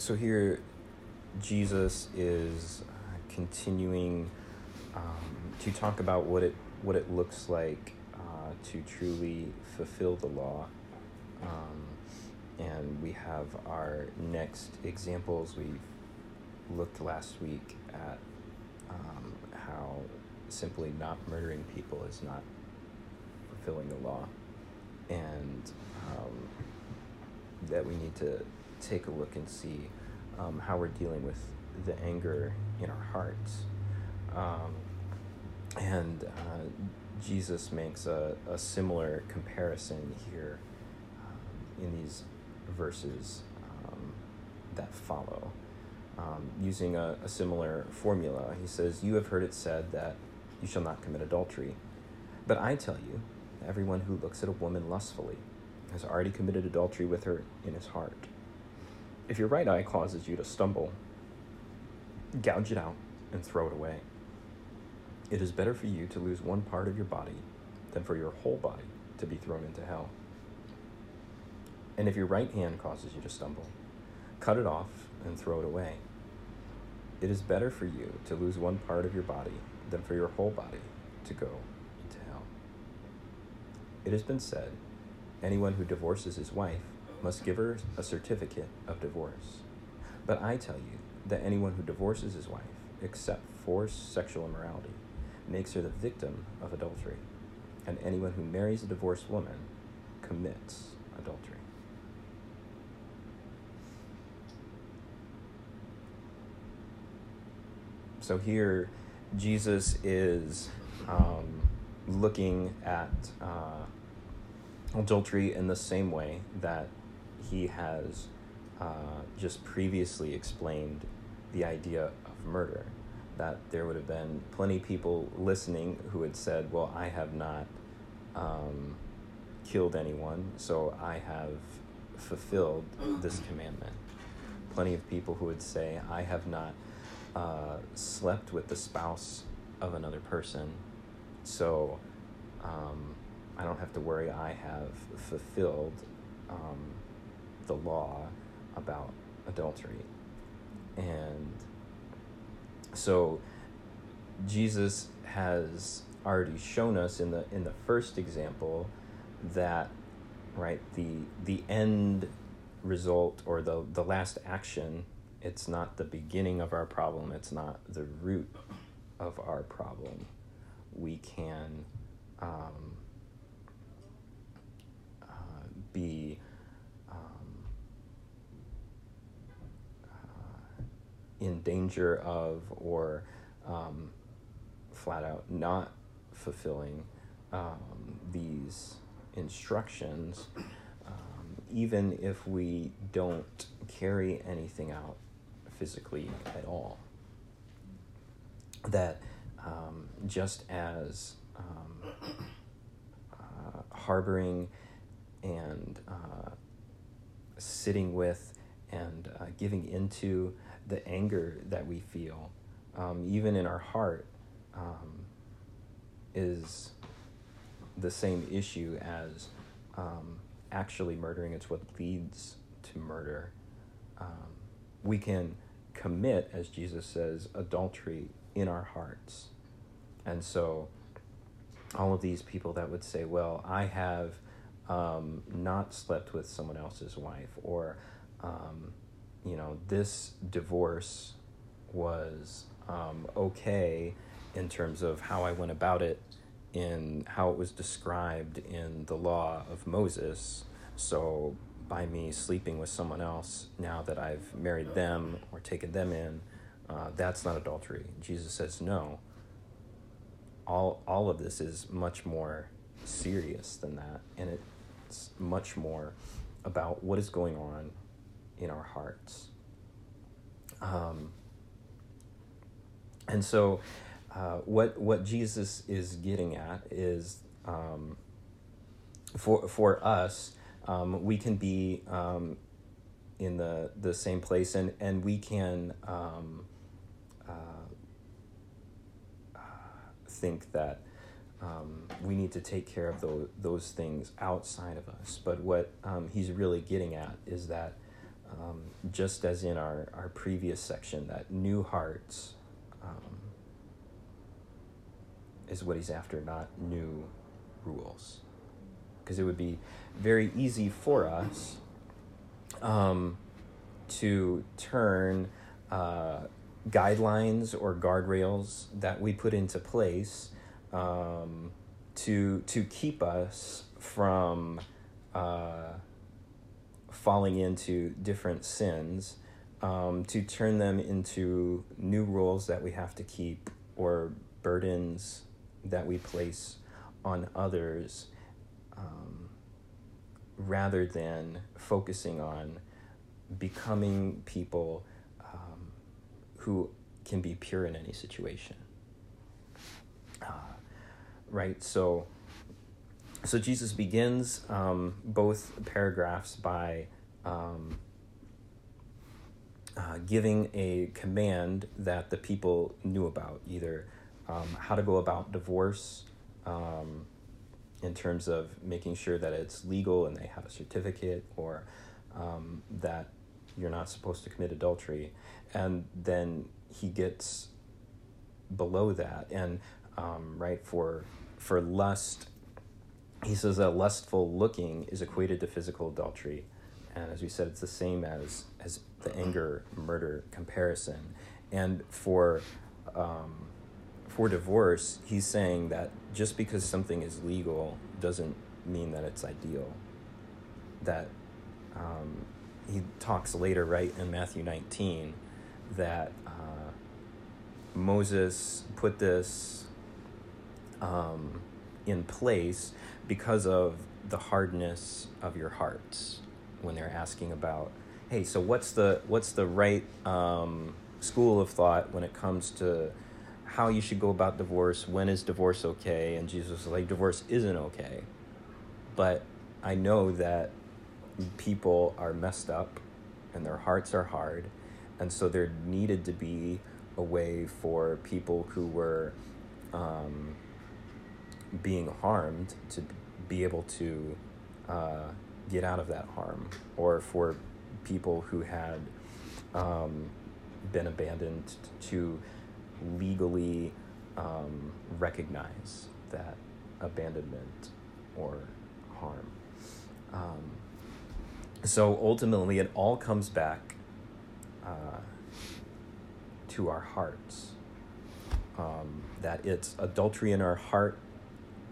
so here, Jesus is uh, continuing um, to talk about what it what it looks like uh, to truly fulfill the law. Um, and we have our next examples. We looked last week at um, how simply not murdering people is not fulfilling the law, and um, that we need to take a look and see um, how we're dealing with the anger in our hearts. Um, and uh, Jesus makes a, a similar comparison here um, in these verses um, that follow. Um, using a, a similar formula, he says, You have heard it said that you shall not commit adultery. But I tell you, everyone who looks at a woman lustfully has already committed adultery with her in his heart. If your right eye causes you to stumble, gouge it out and throw it away. It is better for you to lose one part of your body than for your whole body to be thrown into hell. And if your right hand causes you to stumble, cut it off and throw it away. It is better for you to lose one part of your body than for your whole body to go into hell. It has been said anyone who divorces his wife must give her a certificate of divorce. But I tell you that anyone who divorces his wife, except for sexual immorality, makes her the victim of adultery. And anyone who marries a divorced woman commits adultery. So here, Jesus is um, looking at uh, adultery in the same way that he has uh, just previously explained the idea of murder. That there would have been plenty of people listening who had said, Well, I have not um, killed anyone, so I have fulfilled this commandment. Plenty of people who would say, I have not uh, slept with the spouse of another person, so um, I don't have to worry. I have fulfilled um, the law about adultery. And so Jesus has already shown us in the in the first example that right the the end result or the the last action it's not the beginning of our problem it's not the root of our problem we can um, uh, be um, uh, in danger of or um, flat out not fulfilling um, these instructions, um, even if we don't carry anything out physically at all. That um, just as um, uh, harboring and uh, sitting with and uh, giving into the anger that we feel, um, even in our heart, um, is the same issue as um, actually murdering. It's what leads to murder. Um, we can commit, as Jesus says, adultery in our hearts. And so, all of these people that would say, Well, I have um, not slept with someone else's wife, or, um, you know, this divorce was um, okay in terms of how I went about it, in how it was described in the law of Moses. So, by me sleeping with someone else, now that I've married them or taken them in, uh, that's not adultery. Jesus says no. All, all of this is much more serious than that, and it's much more about what is going on in our hearts. Um, and so, uh, what what Jesus is getting at is um, for for us, um, we can be um, in the the same place, and and we can um, uh, think that. Um, we need to take care of those, those things outside of us. But what um, he's really getting at is that um, just as in our, our previous section, that new hearts um, is what he's after, not new rules. Because it would be very easy for us um, to turn uh, guidelines or guardrails that we put into place um, to to keep us from uh, falling into different sins, um, to turn them into new rules that we have to keep or burdens that we place on others, um, rather than focusing on becoming people um, who can be pure in any situation. Uh, right? So, so Jesus begins um, both paragraphs by um, uh, giving a command that the people knew about, either um, how to go about divorce um, in terms of making sure that it's legal and they have a certificate, or um, that you're not supposed to commit adultery. And then he gets below that, and um, right for for lust, he says that lustful looking is equated to physical adultery, and as we said, it's the same as as the anger murder comparison, and for um, for divorce, he's saying that just because something is legal doesn't mean that it's ideal. That um, he talks later, right in Matthew 19, that uh, Moses put this um, in place because of the hardness of your hearts when they're asking about, hey, so what's the what's the right um, school of thought when it comes to how you should go about divorce? When is divorce okay? And Jesus was like, divorce isn't okay, but I know that people are messed up and their hearts are hard, and so there needed to be a way for people who were um, being harmed to be able to uh, get out of that harm, or for people who had um, been abandoned to legally um, recognize that abandonment or harm. Um, so ultimately, it all comes back uh, to our hearts. Um, that it's adultery in our heart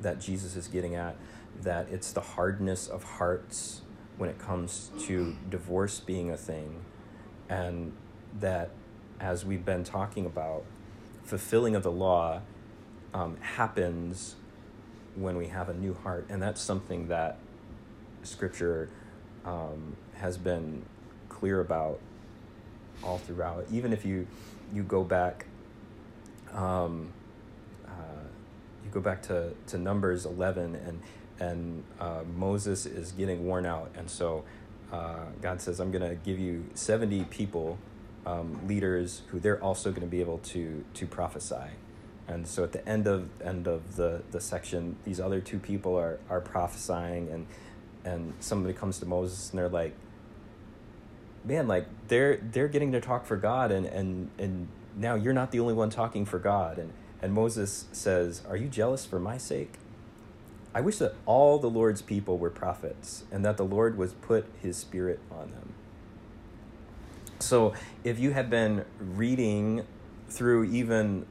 that Jesus is getting at, that it's the hardness of hearts when it comes to divorce being a thing, and that as we've been talking about, fulfilling of the law um, happens when we have a new heart, and that's something that Scripture um, has been clear about all throughout. Even if you you go back, um, you go back to, to Numbers eleven, and and uh, Moses is getting worn out, and so uh, God says, "I'm going to give you seventy people, um, leaders, who they're also going to be able to to prophesy." And so at the end of end of the, the section, these other two people are, are prophesying and and somebody comes to Moses and they're like, man, like they're they're getting to talk for God and and and now you're not the only one talking for God. And and Moses says, Are you jealous for my sake? I wish that all the Lord's people were prophets and that the Lord was put his spirit on them. So if you have been reading through even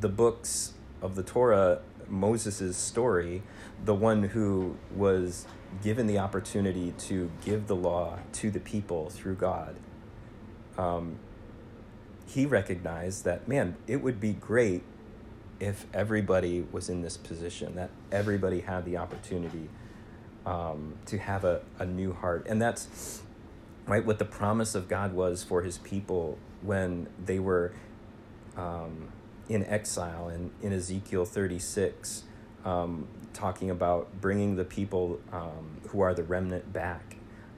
the books of the Torah, Moses' story, the one who was given the opportunity to give the law to the people through God, um, he recognized that, man, it would be great if everybody was in this position, that everybody had the opportunity um, to have a, a new heart. And that's right what the promise of God was for his people when they were um, in exile in, in Ezekiel 36 um, talking about bringing the people um, who are the remnant back.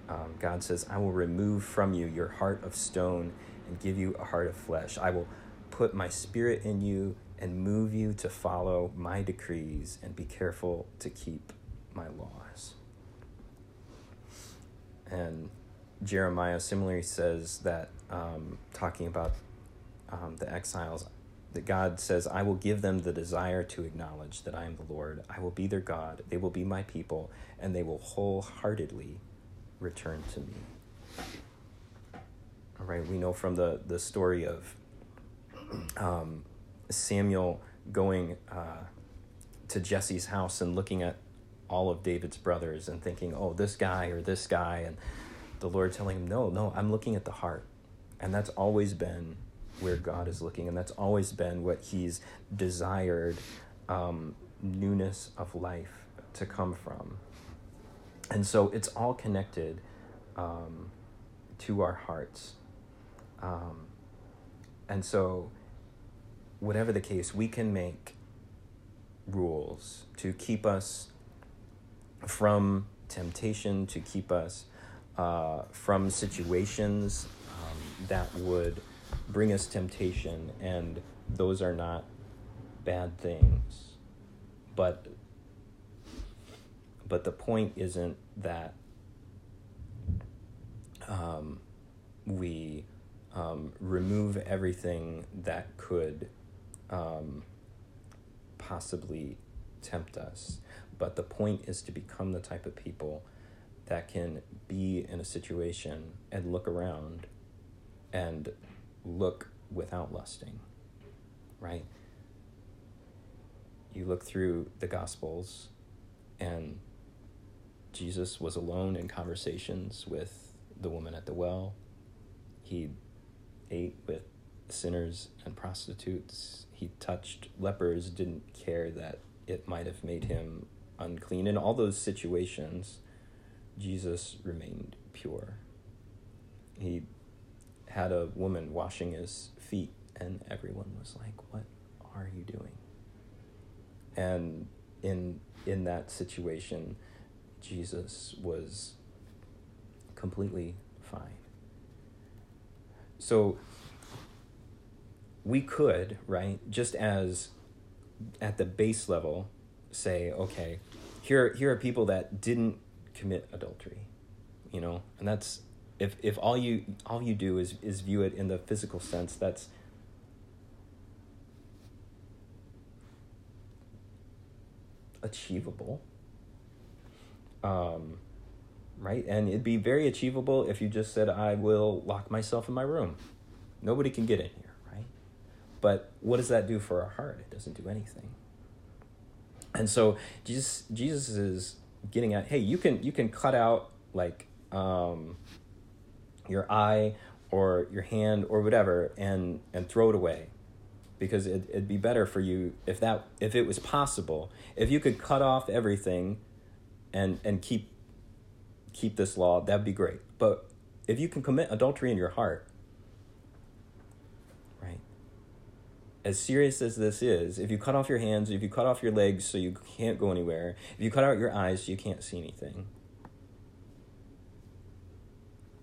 Um, God says, I will remove from you your heart of stone and give you a heart of flesh. I will put my spirit in you and move you to follow my decrees and be careful to keep my laws. And Jeremiah similarly says that, um, talking about um, the exiles, that God says, I will give them the desire to acknowledge that I am the Lord. I will be their God. They will be my people, and they will wholeheartedly return to me. All right, we know from the, the story of um, Samuel going uh, to Jesse's house and looking at all of David's brothers and thinking, oh, this guy or this guy. And the Lord telling him, no, no, I'm looking at the heart. And that's always been where God is looking. And that's always been what He's desired um, newness of life to come from. And so it's all connected um, to our hearts. Um, and so, whatever the case, we can make rules to keep us from temptation, to keep us uh, from situations um, that would bring us temptation, and those are not bad things. But but the point isn't that um, we um, remove everything that could um, possibly tempt us. But the point is to become the type of people that can be in a situation and look around and look without lusting, right? You look through the Gospels, and Jesus was alone in conversations with the woman at the well. He ate with sinners and prostitutes. He touched lepers, didn't care that it might have made him unclean. In all those situations, Jesus remained pure. He had a woman washing his feet, and everyone was like, What are you doing? And in, in that situation, Jesus was completely fine. So we could, right, just as at the base level, say, okay, here here are people that didn't commit adultery, you know, and that's if if all you all you do is is view it in the physical sense, that's achievable. Um, right? And it'd be very achievable if you just said, I will lock myself in my room. Nobody can get in here? But what does that do for our heart? It doesn't do anything. And so Jesus Jesus is getting at, hey, you can you can cut out like um, your eye or your hand or whatever and and throw it away because it, it'd be better for you if that if it was possible if you could cut off everything and and keep keep this law that'd be great but if you can commit adultery in your heart right as serious as this is if you cut off your hands if you cut off your legs so you can't go anywhere if you cut out your eyes so you can't see anything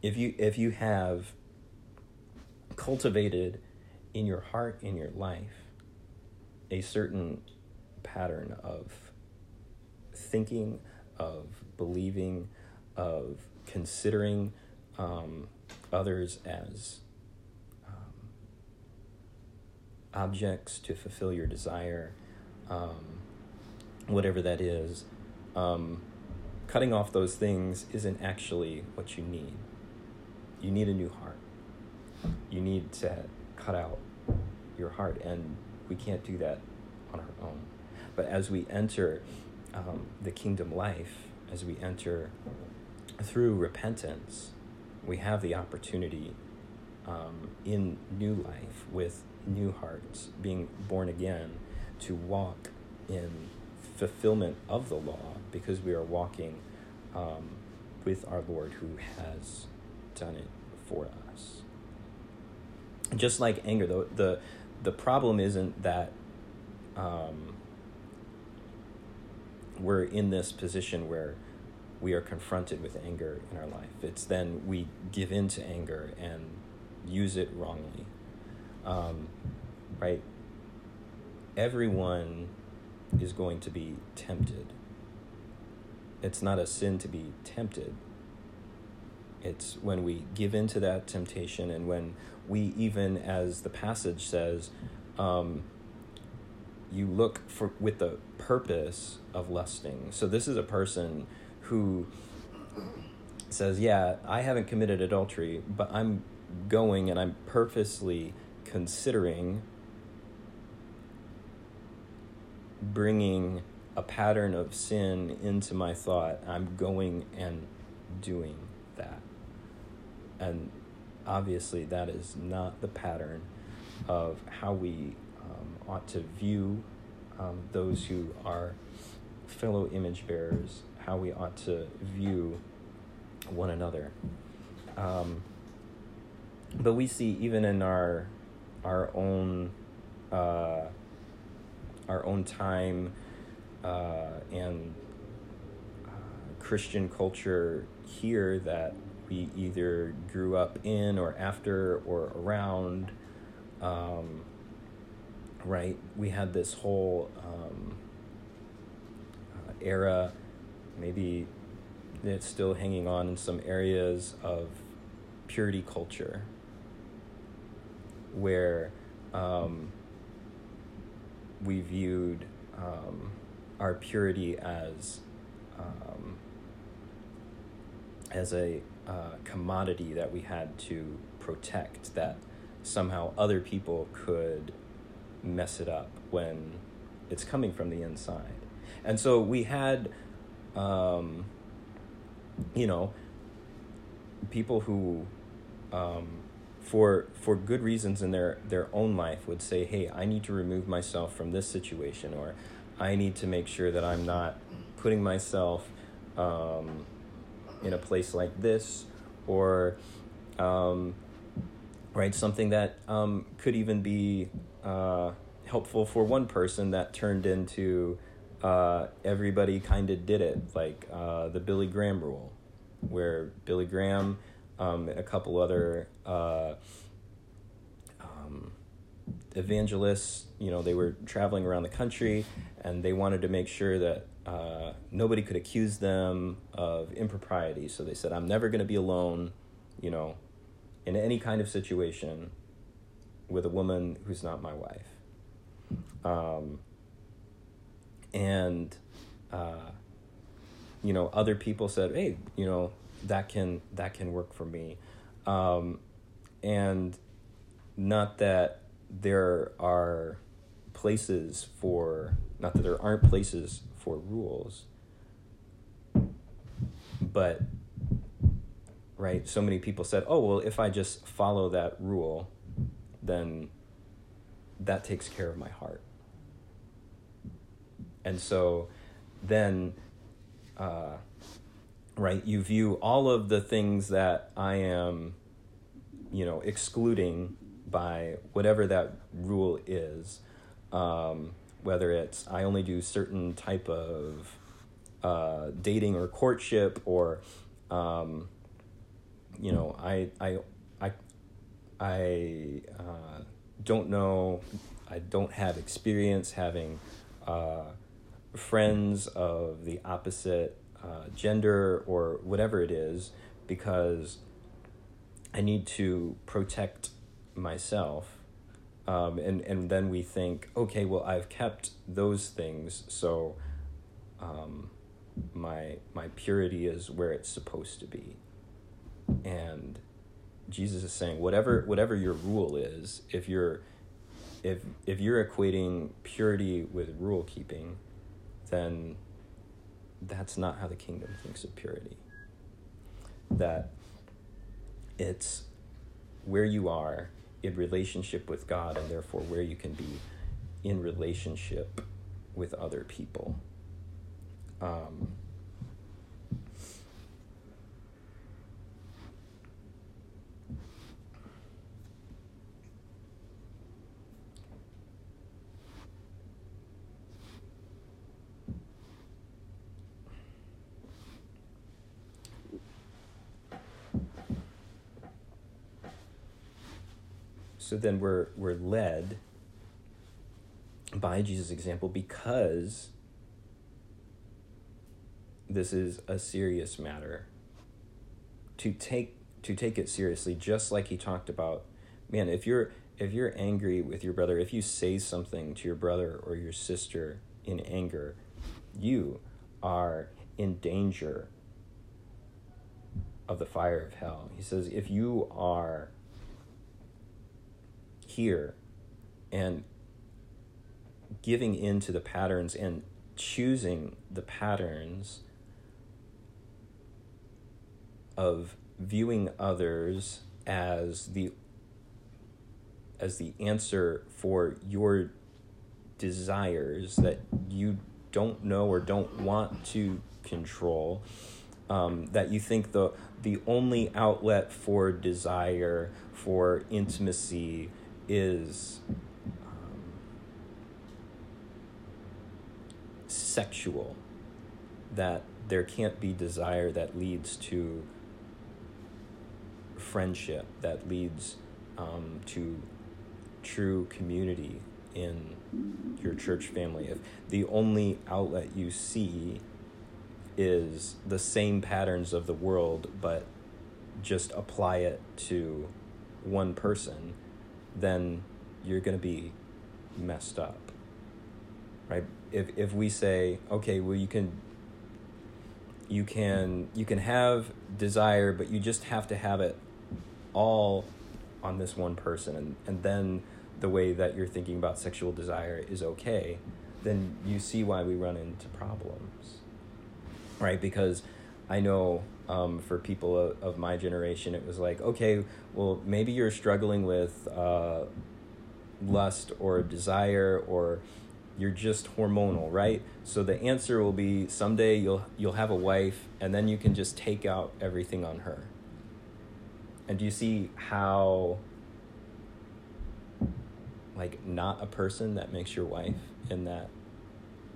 if you if you have cultivated in your heart in your life a certain pattern of thinking of believing of considering um, others as um, objects to fulfill your desire um, whatever that is um, cutting off those things isn't actually what you need you need a new heart. You need to cut out your heart, and we can't do that on our own. But as we enter um, the kingdom life, as we enter through repentance, we have the opportunity um, in new life with new hearts, being born again, to walk in fulfillment of the law because we are walking um, with our Lord who has done it for us. Just like anger, though, the the problem isn't that um, we're in this position where we are confronted with anger in our life. It's then we give in to anger and use it wrongly. Um, right? Everyone is going to be tempted. It's not a sin to be tempted, it's when we give into that temptation and when we even as the passage says um, you look for with the purpose of lusting so this is a person who says yeah i haven't committed adultery but i'm going and i'm purposely considering bringing a pattern of sin into my thought i'm going and doing that and obviously that is not the pattern of how we um, ought to view um, those who are fellow image bearers, how we ought to view one another. Um, but we see even in our our own uh, our own time uh, and uh, Christian culture here that we either grew up in or after or around. Um, right? We had this whole um, uh, era, maybe it's still hanging on in some areas of purity culture where um, we viewed um, our purity as um, as a uh, commodity that we had to protect that somehow other people could mess it up when it's coming from the inside. And so we had um, you know people who um, for for good reasons in their their own life would say hey i need to remove myself from this situation or i need to make sure that i'm not putting myself um, in a place like this or um, right something that um, could even be uh, helpful for one person that turned into uh, everybody kind of did it like uh, the billy graham rule where billy graham um, a couple other uh, um, evangelists you know they were traveling around the country and they wanted to make sure that uh, nobody could accuse them of impropriety. So they said, I'm never going to be alone, you know, in any kind of situation with a woman who's not my wife. Um, and, uh, you know, other people said, hey, you know, that can, that can work for me. Um, and not that there are places for, not that there aren't places for rules. But, right, so many people said, oh, well, if I just follow that rule, then that takes care of my heart. And so then, uh, right, you view all of the things that I am, you know, excluding by whatever that rule is. Um, whether it's I only do certain type of uh, dating or courtship or um, you know I I I I uh, don't know I don't have experience having uh, friends of the opposite uh, gender or whatever it is because I need to protect myself um, and and then we think, okay, well, I've kept those things, so um, my my purity is where it's supposed to be. And Jesus is saying, whatever whatever your rule is, if you're if if you're equating purity with rule keeping, then that's not how the kingdom thinks of purity. That it's where you are in relationship with God and therefore where you can be in relationship with other people. Um, So then we're we're led by Jesus' example because this is a serious matter to take to take it seriously, just like he talked about. Man, if you're if you're angry with your brother, if you say something to your brother or your sister in anger, you are in danger of the fire of hell. He says, if you are here and giving in to the patterns and choosing the patterns of viewing others as the as the answer for your desires that you don't know or don't want to control um, that you think the the only outlet for desire for intimacy is um, sexual that there can't be desire that leads to friendship that leads um, to true community in your church family. If the only outlet you see is the same patterns of the world, but just apply it to one person, then you're going to be messed up. Right? If if we say, okay, well you can you can you can have desire, but you just have to have it all on this one person and, and then the way that you're thinking about sexual desire is okay, then you see why we run into problems. Right? Because I know um, for people of, my generation, it was like, okay, well, maybe you're struggling with uh, lust or desire or you're just hormonal, right? So the answer will be someday you'll you'll have a wife and then you can just take out everything on her. And do you see how like not a person that makes your wife in that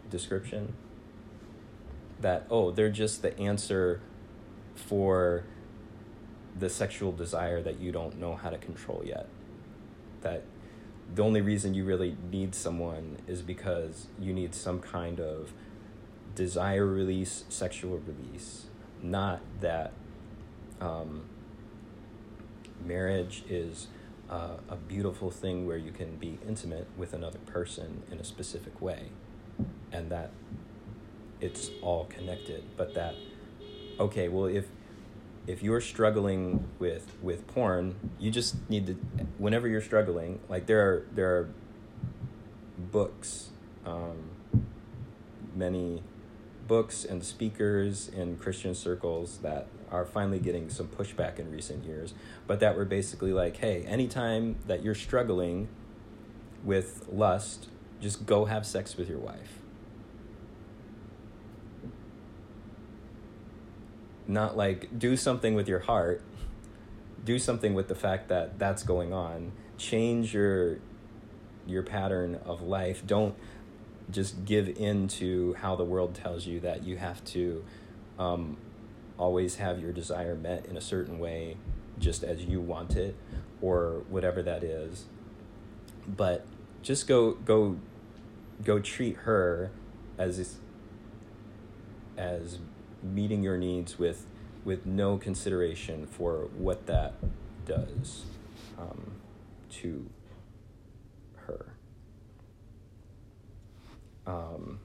description that oh they're just the answer for the sexual desire that you don't know how to control yet. That the only reason you really need someone is because you need some kind of desire release sexual release. Not that um, marriage is uh, a beautiful thing where you can be intimate with another person in a specific way and that it's all connected but that okay well if if you're struggling with with porn you just need to whenever you're struggling like there are there are books um, many books and speakers in christian circles that are finally getting some pushback in recent years, but that were basically like, hey, anytime that you're struggling with lust, just go have sex with your wife. Not like do something with your heart, do something with the fact that that's going on. Change your your pattern of life. Don't just give in to how the world tells you that you have to um, always have your desire met in a certain way just as you want it or whatever that is but just go go go treat her as as meeting your needs with with no consideration for what that does um, to her. Um,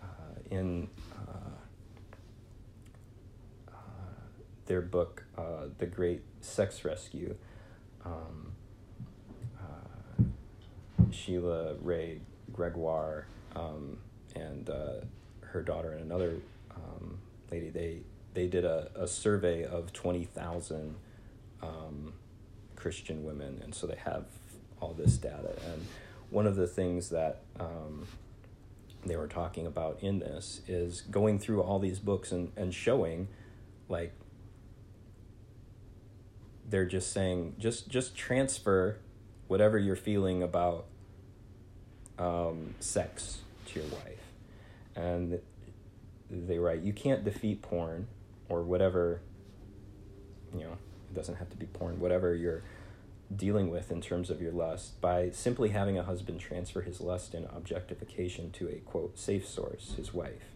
uh, in their book, uh, The Great Sex Rescue, um, uh, Sheila Wray Gregoire um, and uh, her daughter and another um, lady, they, they did a, a survey of 20,000 um, Christian women, and so they have all this data. And one of the things that um, they were talking about in this is going through all these books and, and showing like they're just saying just just transfer whatever you're feeling about um, sex to your wife and they write you can't defeat porn or whatever you know it doesn't have to be porn whatever you're dealing with in terms of your lust by simply having a husband transfer his lust and objectification to a quote safe source his wife.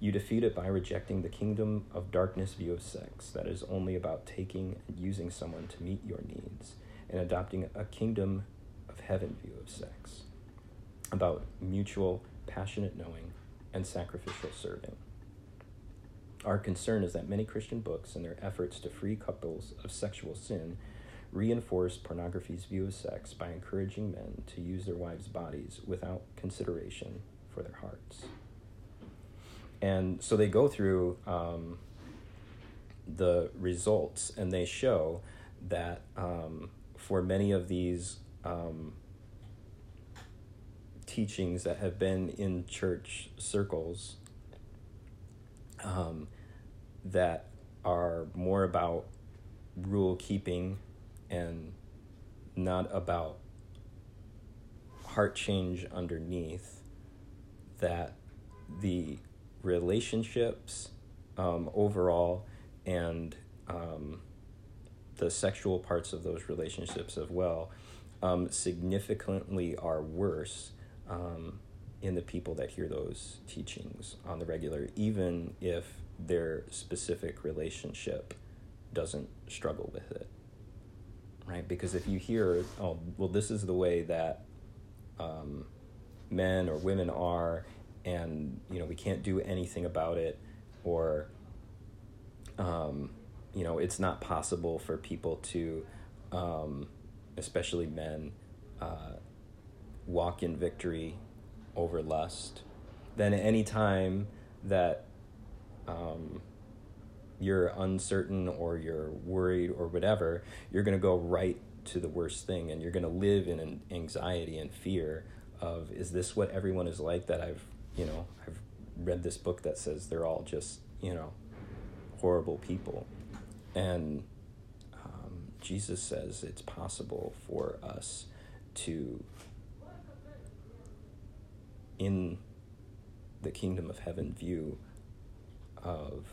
You defeat it by rejecting the kingdom of darkness view of sex that is only about taking and using someone to meet your needs, and adopting a kingdom of heaven view of sex. About mutual, passionate knowing and sacrificial serving. Our concern is that many Christian books, in their efforts to free couples of sexual sin, reinforce pornography's view of sex by encouraging men to use their wives' bodies without consideration for their hearts. And so they go through um, the results and they show that um, for many of these um, teachings that have been in church circles um, that are more about rule keeping and not about heart change underneath, that the relationships um, overall and um, the sexual parts of those relationships as well um, significantly are worse um, in the people that hear those teachings on the regular, even if their specific relationship doesn't struggle with it. Right? Because if you hear, oh, well, this is the way that um, men or women are, and you know we can't do anything about it, or um, you know it's not possible for people to, um, especially men, uh, walk in victory over lust, then any time that um, you're uncertain or you're worried or whatever, you're going to go right to the worst thing and you're going to live in an anxiety and fear of is this what everyone is like that I've, you know, I've read this book that says they're all just, you know, horrible people. And um, Jesus says it's possible for us to in the kingdom of heaven view of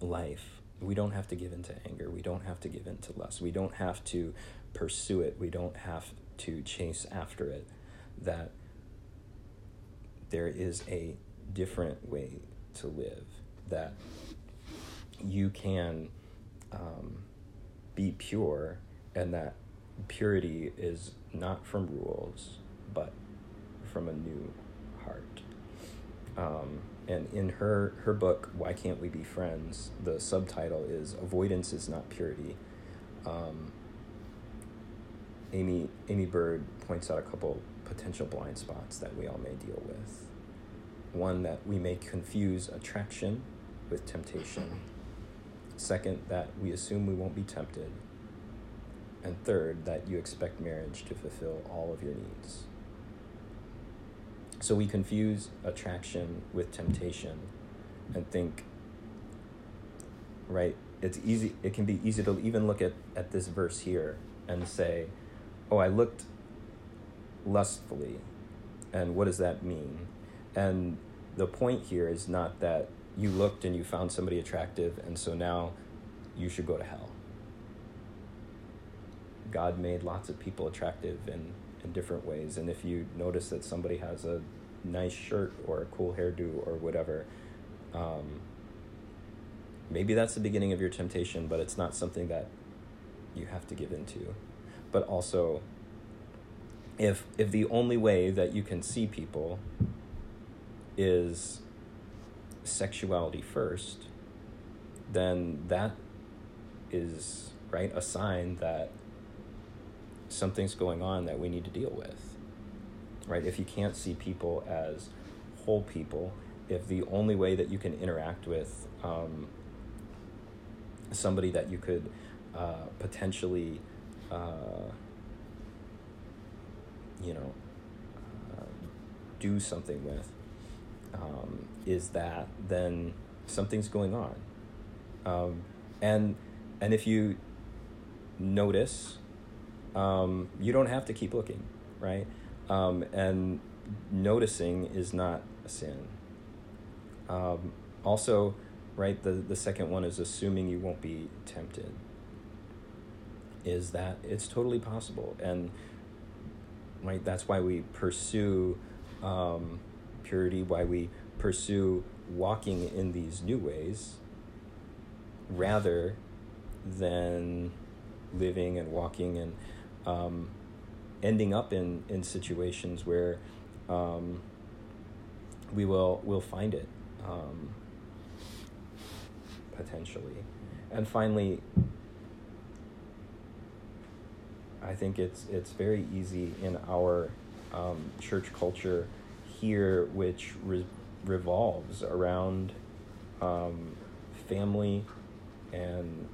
life. We don't have to give into anger. We don't have to give into lust. We don't have to pursue it. We don't have to chase after it. That there is a different way to live. That you can um, be pure, and that purity is not from rules, but from a new heart. Um, and in her her book, Why Can't We Be Friends? The subtitle is Avoidance is Not Purity. Um, Amy Aimee Byrd points out a couple potential blind spots that we all may deal with. One that we may confuse attraction with temptation. Second, that we assume we won't be tempted. And third, that you expect marriage to fulfill all of your needs. So we confuse attraction with temptation and think, right? It's easy, it can be easy to even look at, at this verse here and say, oh, I looked lustfully. And what does that mean? And the point here is not that you looked and you found somebody attractive, and so now you should go to hell. God made lots of people attractive in in different ways. And if you notice that somebody has a nice shirt or a cool hairdo or whatever, um, maybe that's the beginning of your temptation, but it's not something that you have to give into. But also, if if the only way that you can see people is sexuality first, then that is right a sign that something's going on that we need to deal with. Right? If you can't see people as whole people, if the only way that you can interact with um, somebody that you could uh, potentially, uh, you know, uh, do something with um, is that, then something's going on. Um, and and if you notice um, you don't have to keep looking, right? Um, and noticing is not a sin. Um, also, right, the, the second one is assuming you won't be tempted. Is that it's totally possible. And, right, that's why we pursue um, purity, why we pursue walking in these new ways rather than living and walking and um, ending up in, in situations where um, we will will find it um, potentially. And finally, I think it's it's very easy in our um, church culture here, which re- revolves around um, family and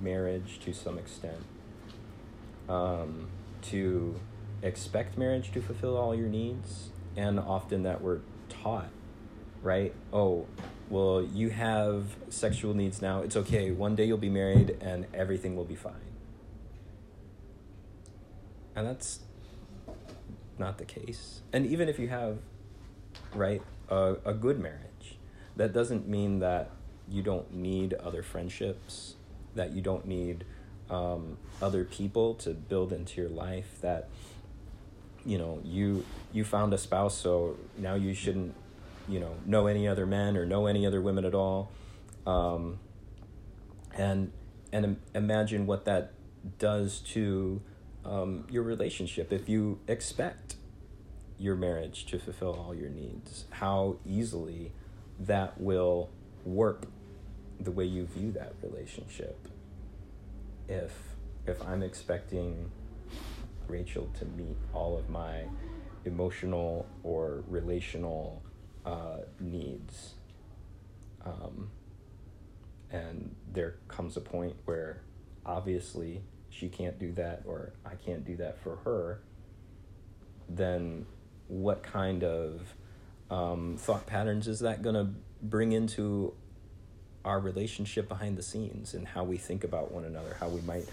marriage to some extent, um, to expect marriage to fulfill all your needs, and often that we're taught, right? Oh, well, you have sexual needs now. It's okay. One day you'll be married and everything will be fine. And that's not the case. And even if you have, right, a, a good marriage, that doesn't mean that you don't need other friendships, that you don't need um, other people to build into your life, that you know you you found a spouse so now you shouldn't you know know any other men or know any other women at all. Um, and and imagine what that does to um, your relationship. If you expect your marriage to fulfill all your needs how easily that will warp the way you view that relationship if if i'm expecting rachel to meet all of my emotional or relational uh, needs. Um, and there comes a point where obviously she can't do that or I can't do that for her, then what kind of um, thought patterns is that going to bring into our relationship behind the scenes and how we think about one another, how we might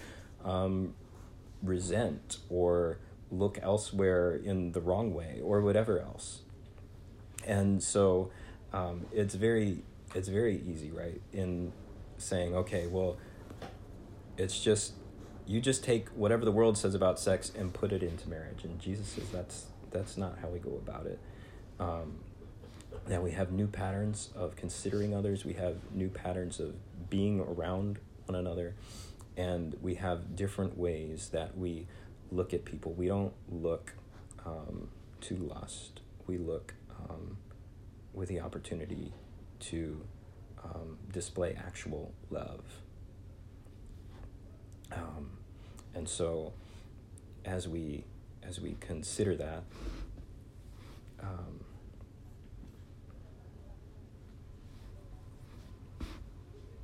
um, resent or look elsewhere in the wrong way or whatever else. And so um, it's very it's very easy right in saying okay well it's just you just take whatever the world says about sex and put it into marriage. And jesus says that's that's not how we go about it. Um, now we have new patterns of considering others. We have new patterns of being around one another. And we have different ways that we look at people. We don't look um, to lust. We look um, with the opportunity to um, display actual love. Um, and so, as we as we consider that, um,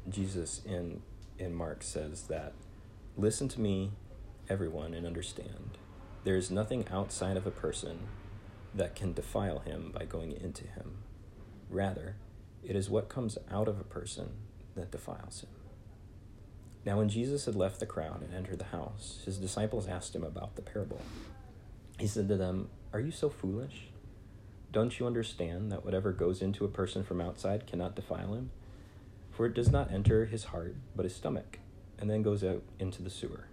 Jesus in in Mark says that, "Listen to me, everyone, and understand. There is nothing outside of a person that can defile him by going into him. Rather, it is what comes out of a person that defiles him. Now, when Jesus had left the crowd and entered the house, his disciples asked him about the parable. He said to them, Are you so foolish? Don't you understand that whatever goes into a person from outside cannot defile him? For it does not enter his heart, but his stomach, and then goes out into the sewer.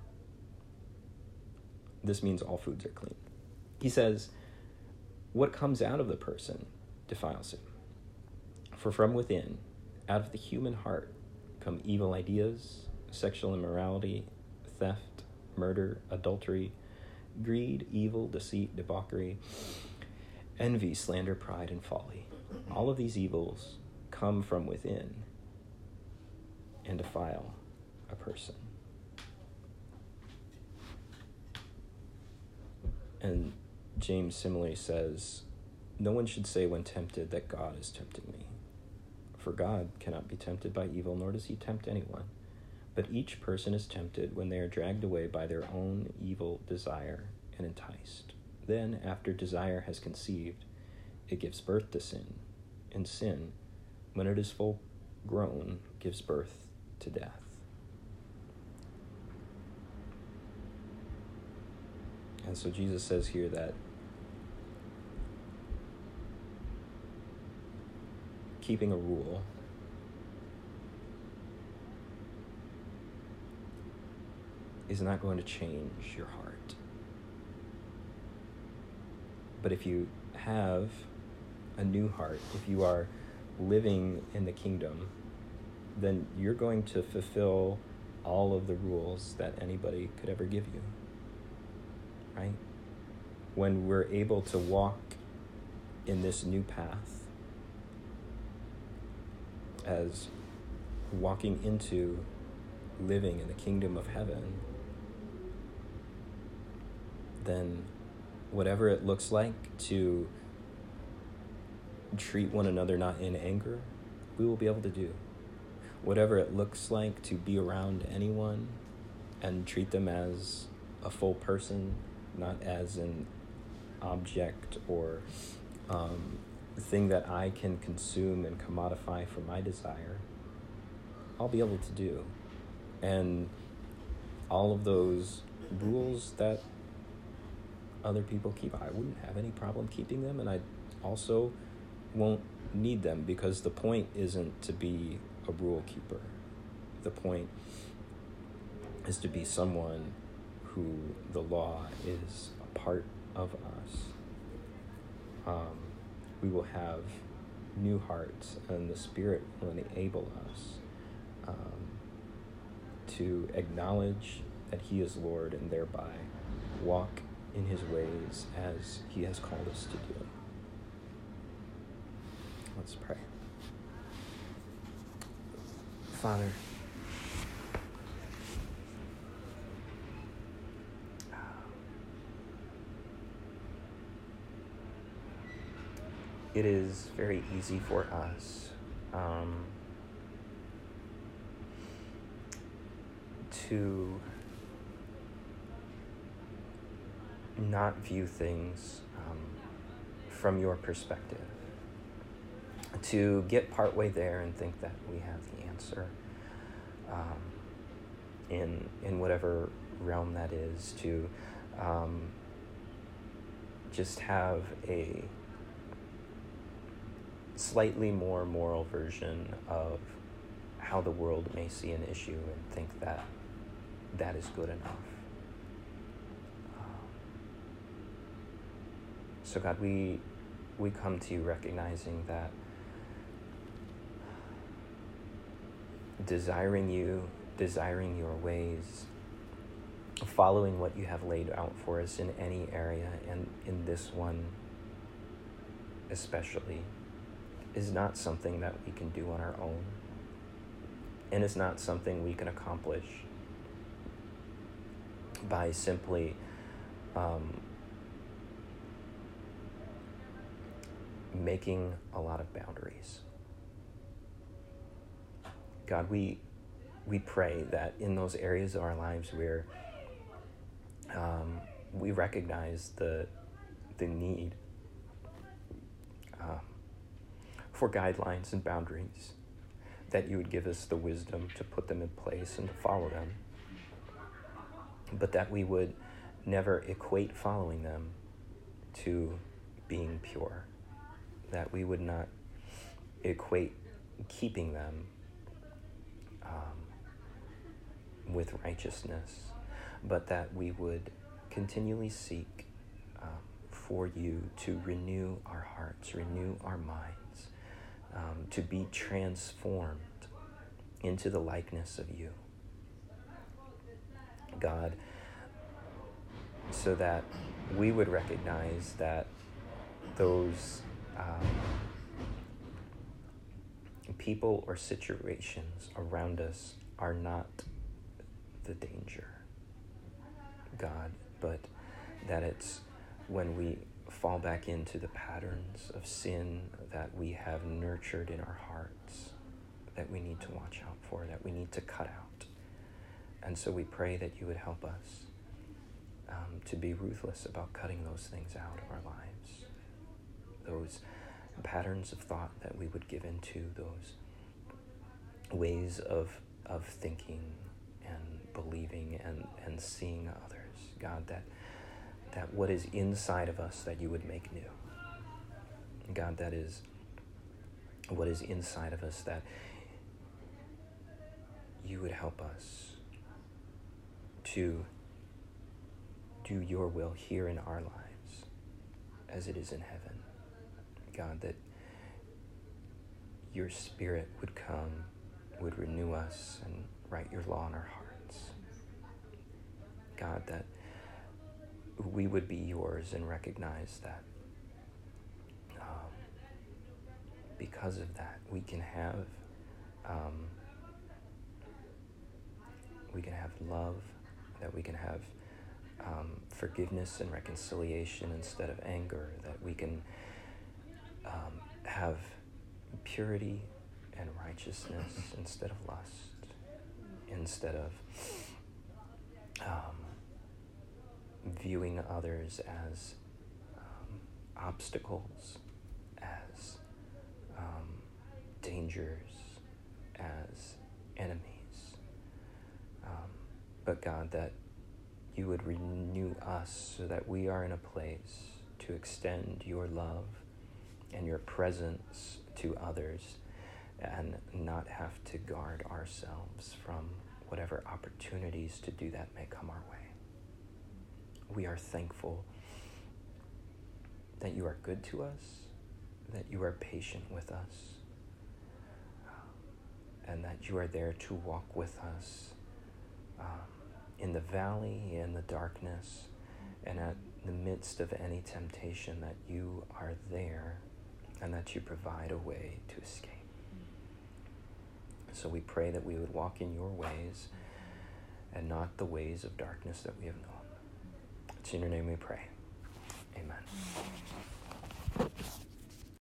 This means all foods are clean. He says, what comes out of the person defiles him. For from within, out of the human heart, come evil ideas, sexual immorality, theft, murder, adultery, greed, evil, deceit, debauchery, envy, slander, pride, and folly. All of these evils come from within and defile a person. And James similarly says, No one should say when tempted that God is tempting me. For God cannot be tempted by evil, nor does he tempt anyone. But each person is tempted when they are dragged away by their own evil desire and enticed. Then, after desire has conceived, it gives birth to sin. And sin, when it is full grown, gives birth to death. And so Jesus says here that keeping a rule. Is not going to change your heart. But if you have a new heart, if you are living in the kingdom, then you're going to fulfill all of the rules that anybody could ever give you. Right? When we're able to walk in this new path as walking into living in the kingdom of heaven, then whatever it looks like to treat one another not in anger, we will be able to do. Whatever it looks like to be around anyone and treat them as a full person, not as an object or um, thing that I can consume and commodify for my desire, I'll be able to do. And all of those rules that other people keep, I wouldn't have any problem keeping them, and I also won't need them because the point isn't to be a rule keeper. The point is to be someone who the law is a part of us. Um, we will have new hearts, and the Spirit will enable us um, to acknowledge that He is Lord and thereby walk in His ways as He has called us to do. Let's pray. Father, it is very easy for us um, to not view things um, from your perspective. To get partway there and think that we have the answer um, in in whatever realm that is. To um, just have a slightly more moral version of how the world may see an issue and think that that is good enough. Um, so, God, we, we come to you recognizing that desiring you, desiring your ways, following what you have laid out for us in any area, and in this one especially is not something that we can do on our own and is not something we can accomplish by simply um, making a lot of boundaries. God, we we pray that in those areas of our lives where um, we recognize the the need uh, for guidelines and boundaries, that you would give us the wisdom to put them in place and to follow them, but that we would never equate following them to being pure, that we would not equate keeping them um, with righteousness, but that we would continually seek um, for you to renew our hearts, renew our minds um, to be transformed into the likeness of you. God, so that we would recognize that those um, people or situations around us are not the danger, God, but that it's when we fall back into the patterns of sin that we have nurtured in our hearts that we need to watch out for, that we need to cut out. And so we pray that you would help us um, to be ruthless about cutting those things out of our lives, those patterns of thought that we would give into, those ways of, of thinking and believing and, and seeing others. God, that that what is inside of us that you would make new. God, that is what is inside of us that you would help us to do your will here in our lives as it is in heaven. God, that your Spirit would come, would renew us, and write your law in our hearts. God, that we would be yours and recognize that um, because of that, we can have um, we can have love, that we can have um, forgiveness and reconciliation instead of anger, that we can um, have purity and righteousness instead of lust, instead of um, viewing others as um, obstacles, as um, dangers, as enemies. Um, but God, that you would renew us so that we are in a place to extend your love and your presence to others and not have to guard ourselves from whatever opportunities to do that may come our way. We are thankful that you are good to us, that you are patient with us, and that you are there to walk with us um, in the valley, in the darkness, and at the midst of any temptation, that you are there and that you provide a way to escape. So we pray that we would walk in your ways and not the ways of darkness that we have known. It's in your name we pray. Amen.